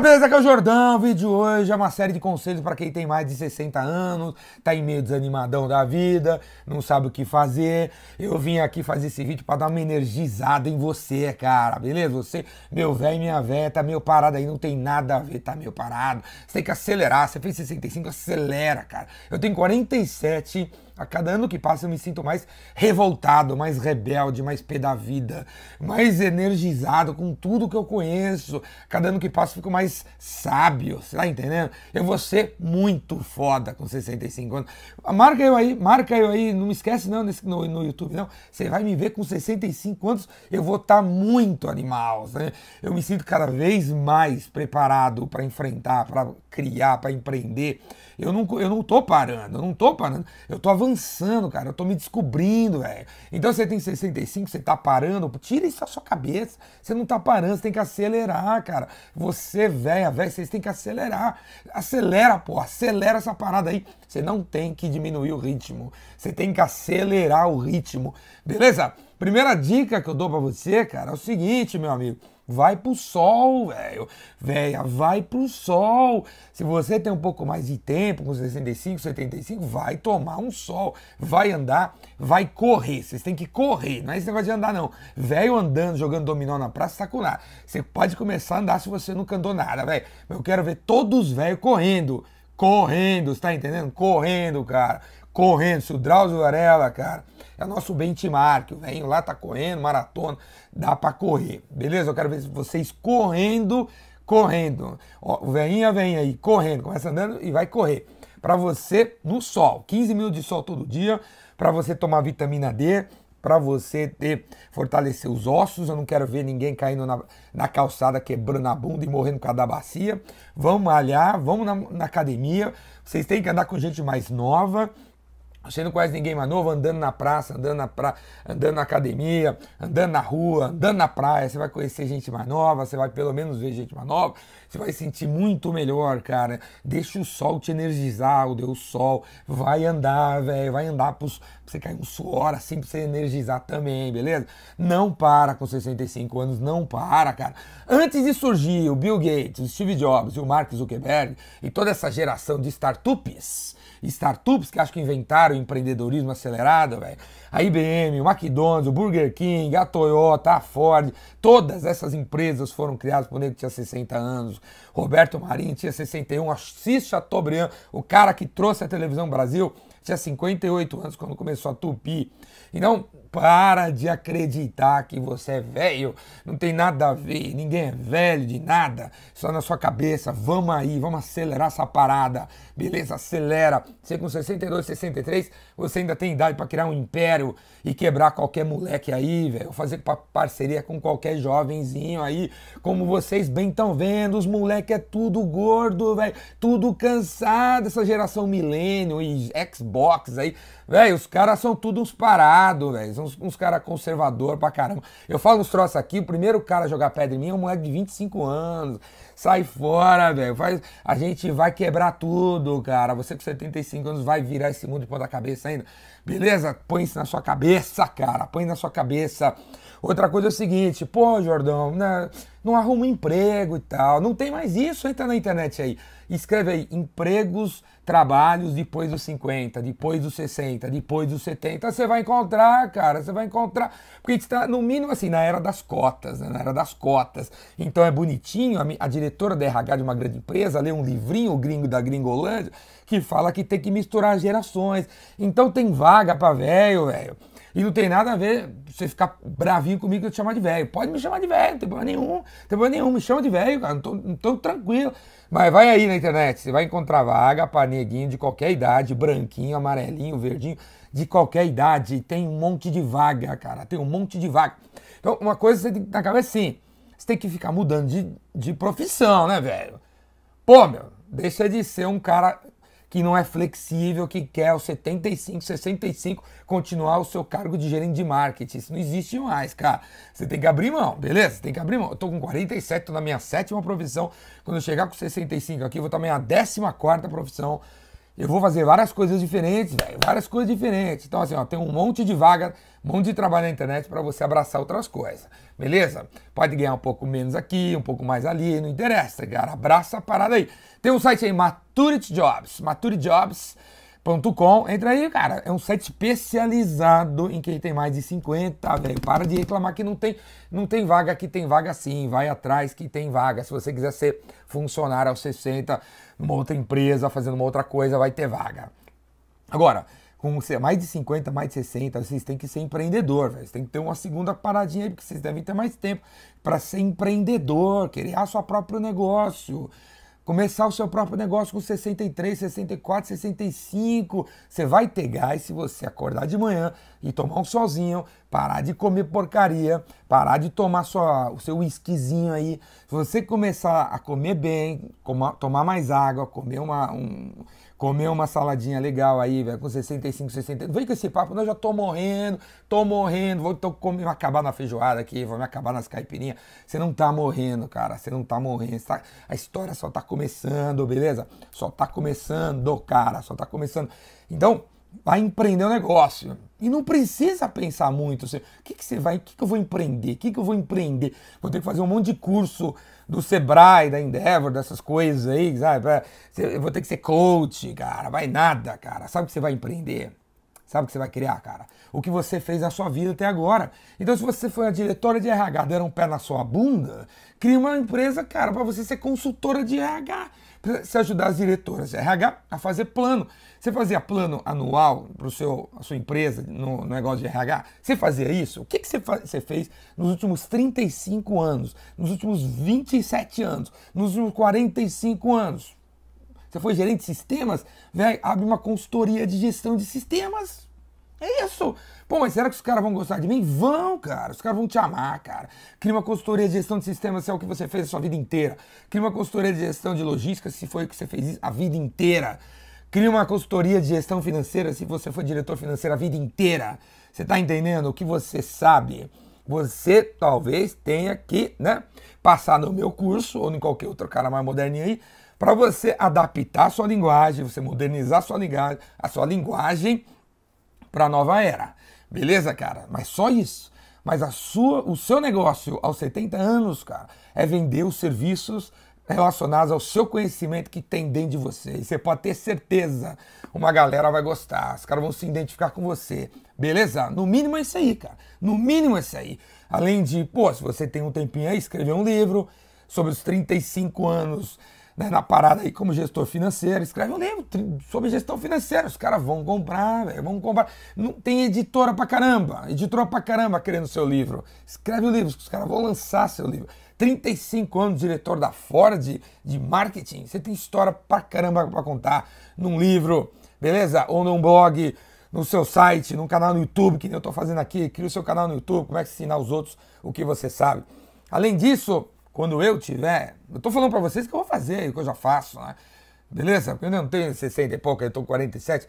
Beleza, aqui é o Jordão. O vídeo de hoje é uma série de conselhos para quem tem mais de 60 anos, tá em meio desanimadão da vida, não sabe o que fazer. Eu vim aqui fazer esse vídeo para dar uma energizada em você, cara, beleza? Você, meu velho e minha velha, tá meio parado aí, não tem nada a ver, tá meio parado. Você tem que acelerar, você fez 65, acelera, cara. Eu tenho 47 a cada ano que passa eu me sinto mais revoltado, mais rebelde, mais pé da vida, mais energizado com tudo que eu conheço. Cada ano que passa eu fico mais sábio, você tá entendendo? Eu vou ser muito foda com 65 anos. Marca eu aí, marca eu aí, não me esquece não nesse, no, no YouTube não. Você vai me ver com 65 anos, eu vou estar tá muito animal, né? Eu me sinto cada vez mais preparado para enfrentar, para criar, para empreender. Eu não, eu não tô parando, eu não tô parando. Eu tô avançando, cara. Eu tô me descobrindo, velho. Então você tem 65, você tá parando, tira isso da sua cabeça. Você não tá parando, você tem que acelerar, cara. Você, velha, velho, vocês têm que acelerar. Acelera, pô, acelera essa parada aí. Você não tem que diminuir o ritmo. Você tem que acelerar o ritmo. Beleza? Primeira dica que eu dou para você, cara, é o seguinte, meu amigo. Vai pro sol, velho. Véia, vai pro sol. Se você tem um pouco mais de tempo, com 65, 75, vai tomar um sol. Vai andar, vai correr. Vocês têm que correr. Não é esse negócio de andar, não. Velho andando, jogando dominó na praça, tá com nada. Você pode começar a andar se você nunca andou nada, velho. Eu quero ver todos os velhos correndo. Correndo, você tá entendendo? Correndo, cara. Correndo. Se o Drauzio Varela, cara é nosso benchmark. O velho lá tá correndo, maratona, dá para correr. Beleza? Eu quero ver vocês correndo, correndo. Ó, o velhinho vem aí, correndo, começa andando e vai correr. Para você no sol, 15 minutos de sol todo dia, para você tomar vitamina D, para você ter fortalecer os ossos. Eu não quero ver ninguém caindo na, na calçada, quebrando a bunda e morrendo com a da bacia. Vamos malhar, vamos na, na academia. Vocês têm que andar com gente mais nova. Você não conhece ninguém mais novo andando na praça, andando na, pra... andando na academia, andando na rua, andando na praia. Você vai conhecer gente mais nova, você vai pelo menos ver gente mais nova. Você vai sentir muito melhor, cara. Deixa o sol te energizar, o Deus Sol. Vai andar, velho. Vai andar pra você cair um suor assim pra você energizar também, beleza? Não para com 65 anos, não para, cara. Antes de surgir o Bill Gates, o Steve Jobs e o Mark Zuckerberg e toda essa geração de startups startups que acho que inventaram o empreendedorismo acelerado, velho. A IBM, o McDonald's, o Burger King, a Toyota, a Ford, todas essas empresas foram criadas por um nego que tinha 60 anos. Roberto Marinho tinha 61, Assis Chateaubriand, o cara que trouxe a televisão Brasil, tinha 58 anos quando começou a tupir. Então, para de acreditar que você é velho, não tem nada a ver, ninguém é velho de nada, só na sua cabeça. Vamos aí, vamos acelerar essa parada, beleza? Acelera. Você com 62, 63, você ainda tem idade para criar um império e quebrar qualquer moleque aí, velho. Fazer parceria com qualquer jovenzinho aí, como vocês bem estão vendo, os moleques é tudo gordo, velho, tudo cansado, essa geração milênio e Xbox aí, velho, os caras são tudo uns parados, velho uns, uns caras conservador pra caramba. Eu falo uns troços aqui, o primeiro cara a jogar pedra em mim é um moleque de 25 anos. Sai fora, velho. A gente vai quebrar tudo, cara. Você com 75 anos vai virar esse mundo de ponta cabeça ainda. Beleza? Põe isso na sua cabeça, cara. Põe na sua cabeça. Outra coisa é o seguinte, pô, Jordão, né, não arruma emprego e tal. Não tem mais isso, entra na internet aí. Escreve aí, empregos, trabalhos depois dos 50, depois dos 60, depois dos 70. Você vai encontrar, cara, você vai encontrar. Porque a gente está, no mínimo, assim, na era das cotas, né, na era das cotas. Então é bonitinho, a, a diretora da RH de uma grande empresa lê um livrinho, o gringo da Gringolândia, que fala que tem que misturar gerações. Então tem vaga para velho, velho. E não tem nada a ver você ficar bravinho comigo eu te chamar de velho. Pode me chamar de velho, não tem problema nenhum. Não tem problema nenhum, me chama de velho, cara. Não tô, não tô tranquilo. Mas vai aí na internet, você vai encontrar vaga para neguinho de qualquer idade, branquinho, amarelinho, verdinho, de qualquer idade. Tem um monte de vaga, cara. Tem um monte de vaga. Então, uma coisa você tem que na cabeça assim: você tem que ficar mudando de, de profissão, né, velho? Pô, meu, deixa de ser um cara que não é flexível, que quer aos 75, 65 continuar o seu cargo de gerente de marketing. Isso não existe mais, cara. Você tem que abrir mão, beleza? Você tem que abrir mão. Eu tô com 47, tô na minha sétima profissão. Quando eu chegar com 65 aqui, eu vou estar na minha 14 profissão. Eu vou fazer várias coisas diferentes, velho, várias coisas diferentes. Então, assim, ó, tem um monte de vaga, um monte de trabalho na internet para você abraçar outras coisas, beleza? Pode ganhar um pouco menos aqui, um pouco mais ali, não interessa, cara. Abraça a parada aí. Tem um site aí, Maturity Jobs, Maturity Jobs Com, entra aí, cara. É um site especializado em quem tem mais de 50, velho. Para de reclamar que não tem, não tem vaga, aqui tem vaga sim. Vai atrás que tem vaga. Se você quiser ser funcionário aos 60, numa outra empresa, fazendo uma outra coisa, vai ter vaga. Agora, com mais de 50, mais de 60, vocês têm que ser empreendedor, velho. Vocês têm que ter uma segunda paradinha aí, porque vocês devem ter mais tempo para ser empreendedor, criar seu próprio negócio. Começar o seu próprio negócio com 63, 64, 65. Você vai ter gás se você acordar de manhã e tomar um sozinho, parar de comer porcaria, parar de tomar sua, o seu whiskyzinho aí. Se você começar a comer bem, tomar mais água, comer uma, um, comer uma saladinha legal aí, velho, com 65, 60. Vem com esse papo, não, eu já tô morrendo, tô morrendo, vou tô comer, me acabar na feijoada aqui, vou me acabar nas caipirinhas. Você não tá morrendo, cara, você não tá morrendo. Tá, a história só tá começando, beleza? Só tá começando, cara, só tá começando. Então, vai empreender um negócio. E não precisa pensar muito. O que, que você vai, o que, que eu vou empreender? O que, que eu vou empreender? Vou ter que fazer um monte de curso do Sebrae, da Endeavor, dessas coisas aí, sabe? Eu vou ter que ser coach, cara. Vai nada, cara. Sabe o que você vai empreender? Sabe o que você vai criar, cara? O que você fez na sua vida até agora. Então, se você foi a diretora de RH, deram um pé na sua bunda, crie uma empresa, cara, para você ser consultora de RH se ajudar as diretoras RH a fazer plano. Você fazia plano anual para a sua empresa no, no, negócio de RH? Você fazia isso? O que, que você, você fez nos últimos 35 anos, nos últimos 27 anos, nos últimos 45 anos? Você foi gerente de sistemas? Véi, abre uma consultoria de gestão de sistemas. É isso. Pô, mas será que os caras vão gostar de mim? Vão, cara. Os caras vão te amar, cara. Cria uma consultoria de gestão de sistemas se é o que você fez a sua vida inteira. Cria uma consultoria de gestão de logística se foi o que você fez a vida inteira. Cria uma consultoria de gestão financeira se você foi diretor financeiro a vida inteira. Você está entendendo o que você sabe? Você talvez tenha que, né, passar no meu curso ou em qualquer outro cara mais moderninho aí, para você adaptar a sua linguagem, você modernizar a sua linguagem, a sua linguagem para a nova era. Beleza, cara? Mas só isso. Mas a sua, o seu negócio aos 70 anos, cara, é vender os serviços relacionados ao seu conhecimento que tem dentro de você. E você pode ter certeza, uma galera vai gostar, os caras vão se identificar com você. Beleza? No mínimo é isso aí, cara. No mínimo é isso aí. Além de, pô, se você tem um tempinho aí, escrever um livro sobre os 35 anos né, na parada aí como gestor financeiro, escreve um livro sobre gestão financeira. Os caras vão comprar, véio, vão comprar. Não, tem editora pra caramba, editora pra caramba querendo seu livro. Escreve o livro, os caras vão lançar seu livro. 35 anos diretor da Ford de marketing, você tem história pra caramba pra contar num livro, beleza? Ou num blog, no seu site, num canal no YouTube, que eu tô fazendo aqui. Cria o seu canal no YouTube, como é que ensinar os outros o que você sabe. Além disso, quando eu tiver, eu tô falando para vocês que eu vou fazer, que eu já faço, né? Beleza? Porque eu não tenho 60 e pouco, eu tô com 47.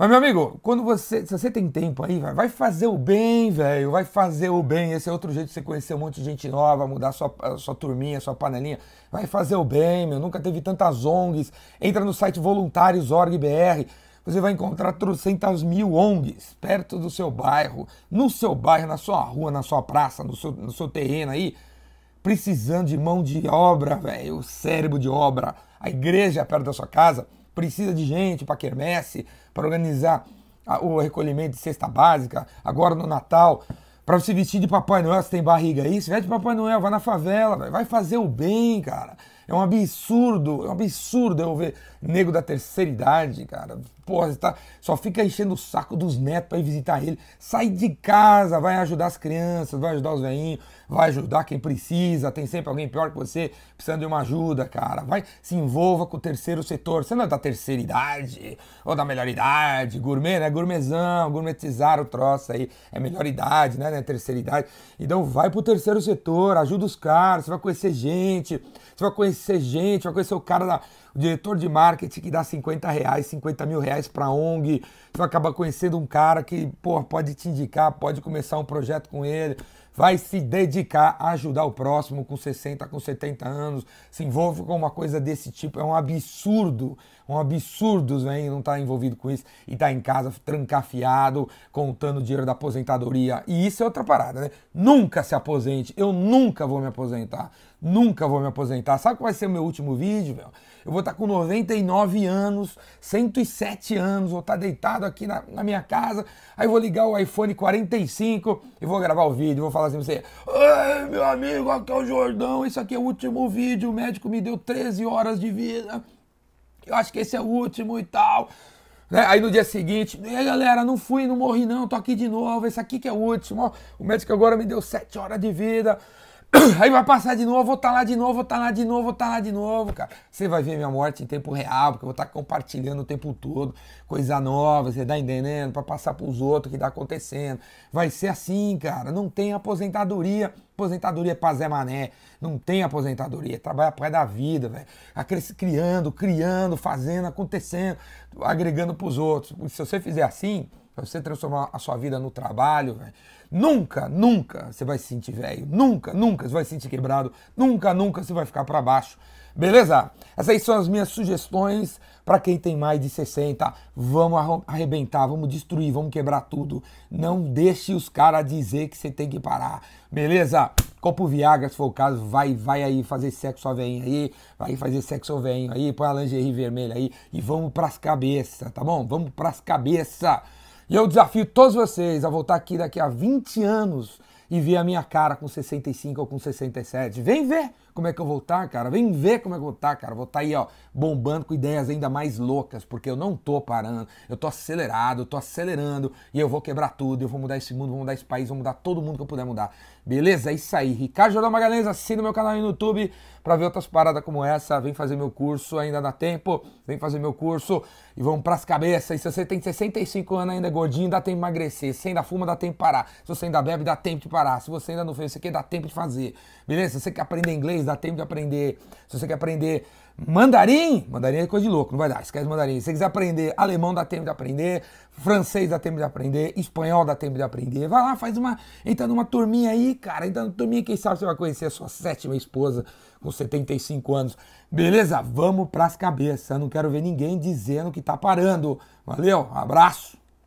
Mas, meu amigo, quando você, se você tem tempo aí, vai fazer o bem, velho, vai fazer o bem. Esse é outro jeito de você conhecer um monte de gente nova, mudar sua, sua turminha, sua panelinha. Vai fazer o bem, meu. Nunca teve tantas ONGs. Entra no site voluntários.org.br. Você vai encontrar trocentas mil ONGs perto do seu bairro, no seu bairro, na sua rua, na sua praça, no seu, no seu terreno aí precisando de mão de obra, velho, o cérebro de obra. A igreja perto da sua casa precisa de gente para quermesse, para organizar o recolhimento de cesta básica, agora no Natal, para você vestir de Papai Noel, se tem barriga aí, se veste de Papai Noel, vai na favela, véio, vai fazer o bem, cara. É um absurdo, é um absurdo eu ver nego da terceira idade, cara. Porra, tá, só fica enchendo o saco dos netos para ir visitar ele. Sai de casa, vai ajudar as crianças, vai ajudar os velhinhos, vai ajudar quem precisa. Tem sempre alguém pior que você precisando de uma ajuda, cara. Vai, se envolva com o terceiro setor. Você não é da terceira idade ou da melhor idade, gourmet, né? Gourmetzão, gourmetizar o troço aí. É melhor idade, né? É terceira idade. Então vai pro terceiro setor, ajuda os caras, você vai conhecer gente, você vai conhecer gente, vai conhecer o cara da, o diretor de marketing que dá 50 reais, 50 mil reais para ONG, você vai acabar conhecendo um cara que pô, pode te indicar, pode começar um projeto com ele, vai se dedicar a ajudar o próximo com 60, com 70 anos, se envolve com uma coisa desse tipo, é um absurdo, um absurdo, velho, não estar tá envolvido com isso e estar tá em casa trancafiado, contando dinheiro da aposentadoria. E isso é outra parada, né? Nunca se aposente, eu nunca vou me aposentar. Nunca vou me aposentar. Sabe qual vai ser o meu último vídeo, velho? Eu vou estar tá com 99 anos, 107 anos, vou estar deitado aqui na, na minha casa, aí vou ligar o iPhone 45 e vou gravar o vídeo, vou falar assim pra você, meu amigo, aqui é o Jordão, esse aqui é o último vídeo, o médico me deu 13 horas de vida, eu acho que esse é o último e tal. Né? Aí no dia seguinte, e galera, não fui, não morri não, tô aqui de novo, esse aqui que é o último, o médico agora me deu 7 horas de vida, Aí vai passar de novo, vou estar tá lá de novo, vou estar tá lá de novo, vou estar tá lá de novo, cara. Você vai ver minha morte em tempo real, porque eu vou estar compartilhando o tempo todo, coisa nova, você tá entendendo? Para passar para os outros que tá acontecendo. Vai ser assim, cara. Não tem aposentadoria. Aposentadoria é pra Zé Mané. Não tem aposentadoria. Trabalha para da vida, velho. Criando, criando, fazendo, acontecendo, agregando para os outros. Se você fizer assim, para você transformar a sua vida no trabalho, véio, nunca, nunca você vai se sentir velho, nunca, nunca você vai se sentir quebrado, nunca, nunca você vai ficar para baixo. Beleza? Essas são as minhas sugestões para quem tem mais de 60. Vamos arrebentar, vamos destruir, vamos quebrar tudo. Não deixe os caras dizer que você tem que parar. Beleza? Copo Viagra, se for o caso, vai, vai aí fazer sexo a veinha aí, vai fazer sexo ao veinho aí, põe a lingerie vermelha aí e vamos pras cabeças, tá bom? Vamos pras cabeças. E eu desafio todos vocês a voltar aqui daqui a 20 anos e ver a minha cara com 65 ou com 67. Vem ver como é que eu vou estar, cara. Vem ver como é que eu vou estar, cara. Vou estar aí, ó, bombando com ideias ainda mais loucas, porque eu não tô parando. Eu tô acelerado, eu tô acelerando e eu vou quebrar tudo. Eu vou mudar esse mundo, vou mudar esse país, vou mudar todo mundo que eu puder mudar. Beleza? É isso aí. Ricardo Jordão Magalhães, assina meu canal no YouTube para ver outras paradas como essa. Vem fazer meu curso, ainda dá tempo. Vem fazer meu curso e vamos pras cabeças. E se você tem 65 anos ainda é gordinho, dá tempo de emagrecer. Se ainda fuma, dá tempo de parar. Se você ainda bebe, dá tempo de parar. Se você ainda não fez isso aqui, dá tempo de fazer. Beleza? Se você quer aprender inglês, dá tempo de aprender. Se você quer aprender mandarim, mandarim é coisa de louco, não vai dar, esquece mandarim. Se você quiser aprender alemão, dá tempo de aprender. Francês, dá tempo de aprender. Espanhol, dá tempo de aprender. Vai lá, faz uma. Entra numa turminha aí, cara. Entra numa turminha, quem sabe você vai conhecer a sua sétima esposa com 75 anos. Beleza? Vamos pras cabeças. Não quero ver ninguém dizendo que tá parando. Valeu, abraço.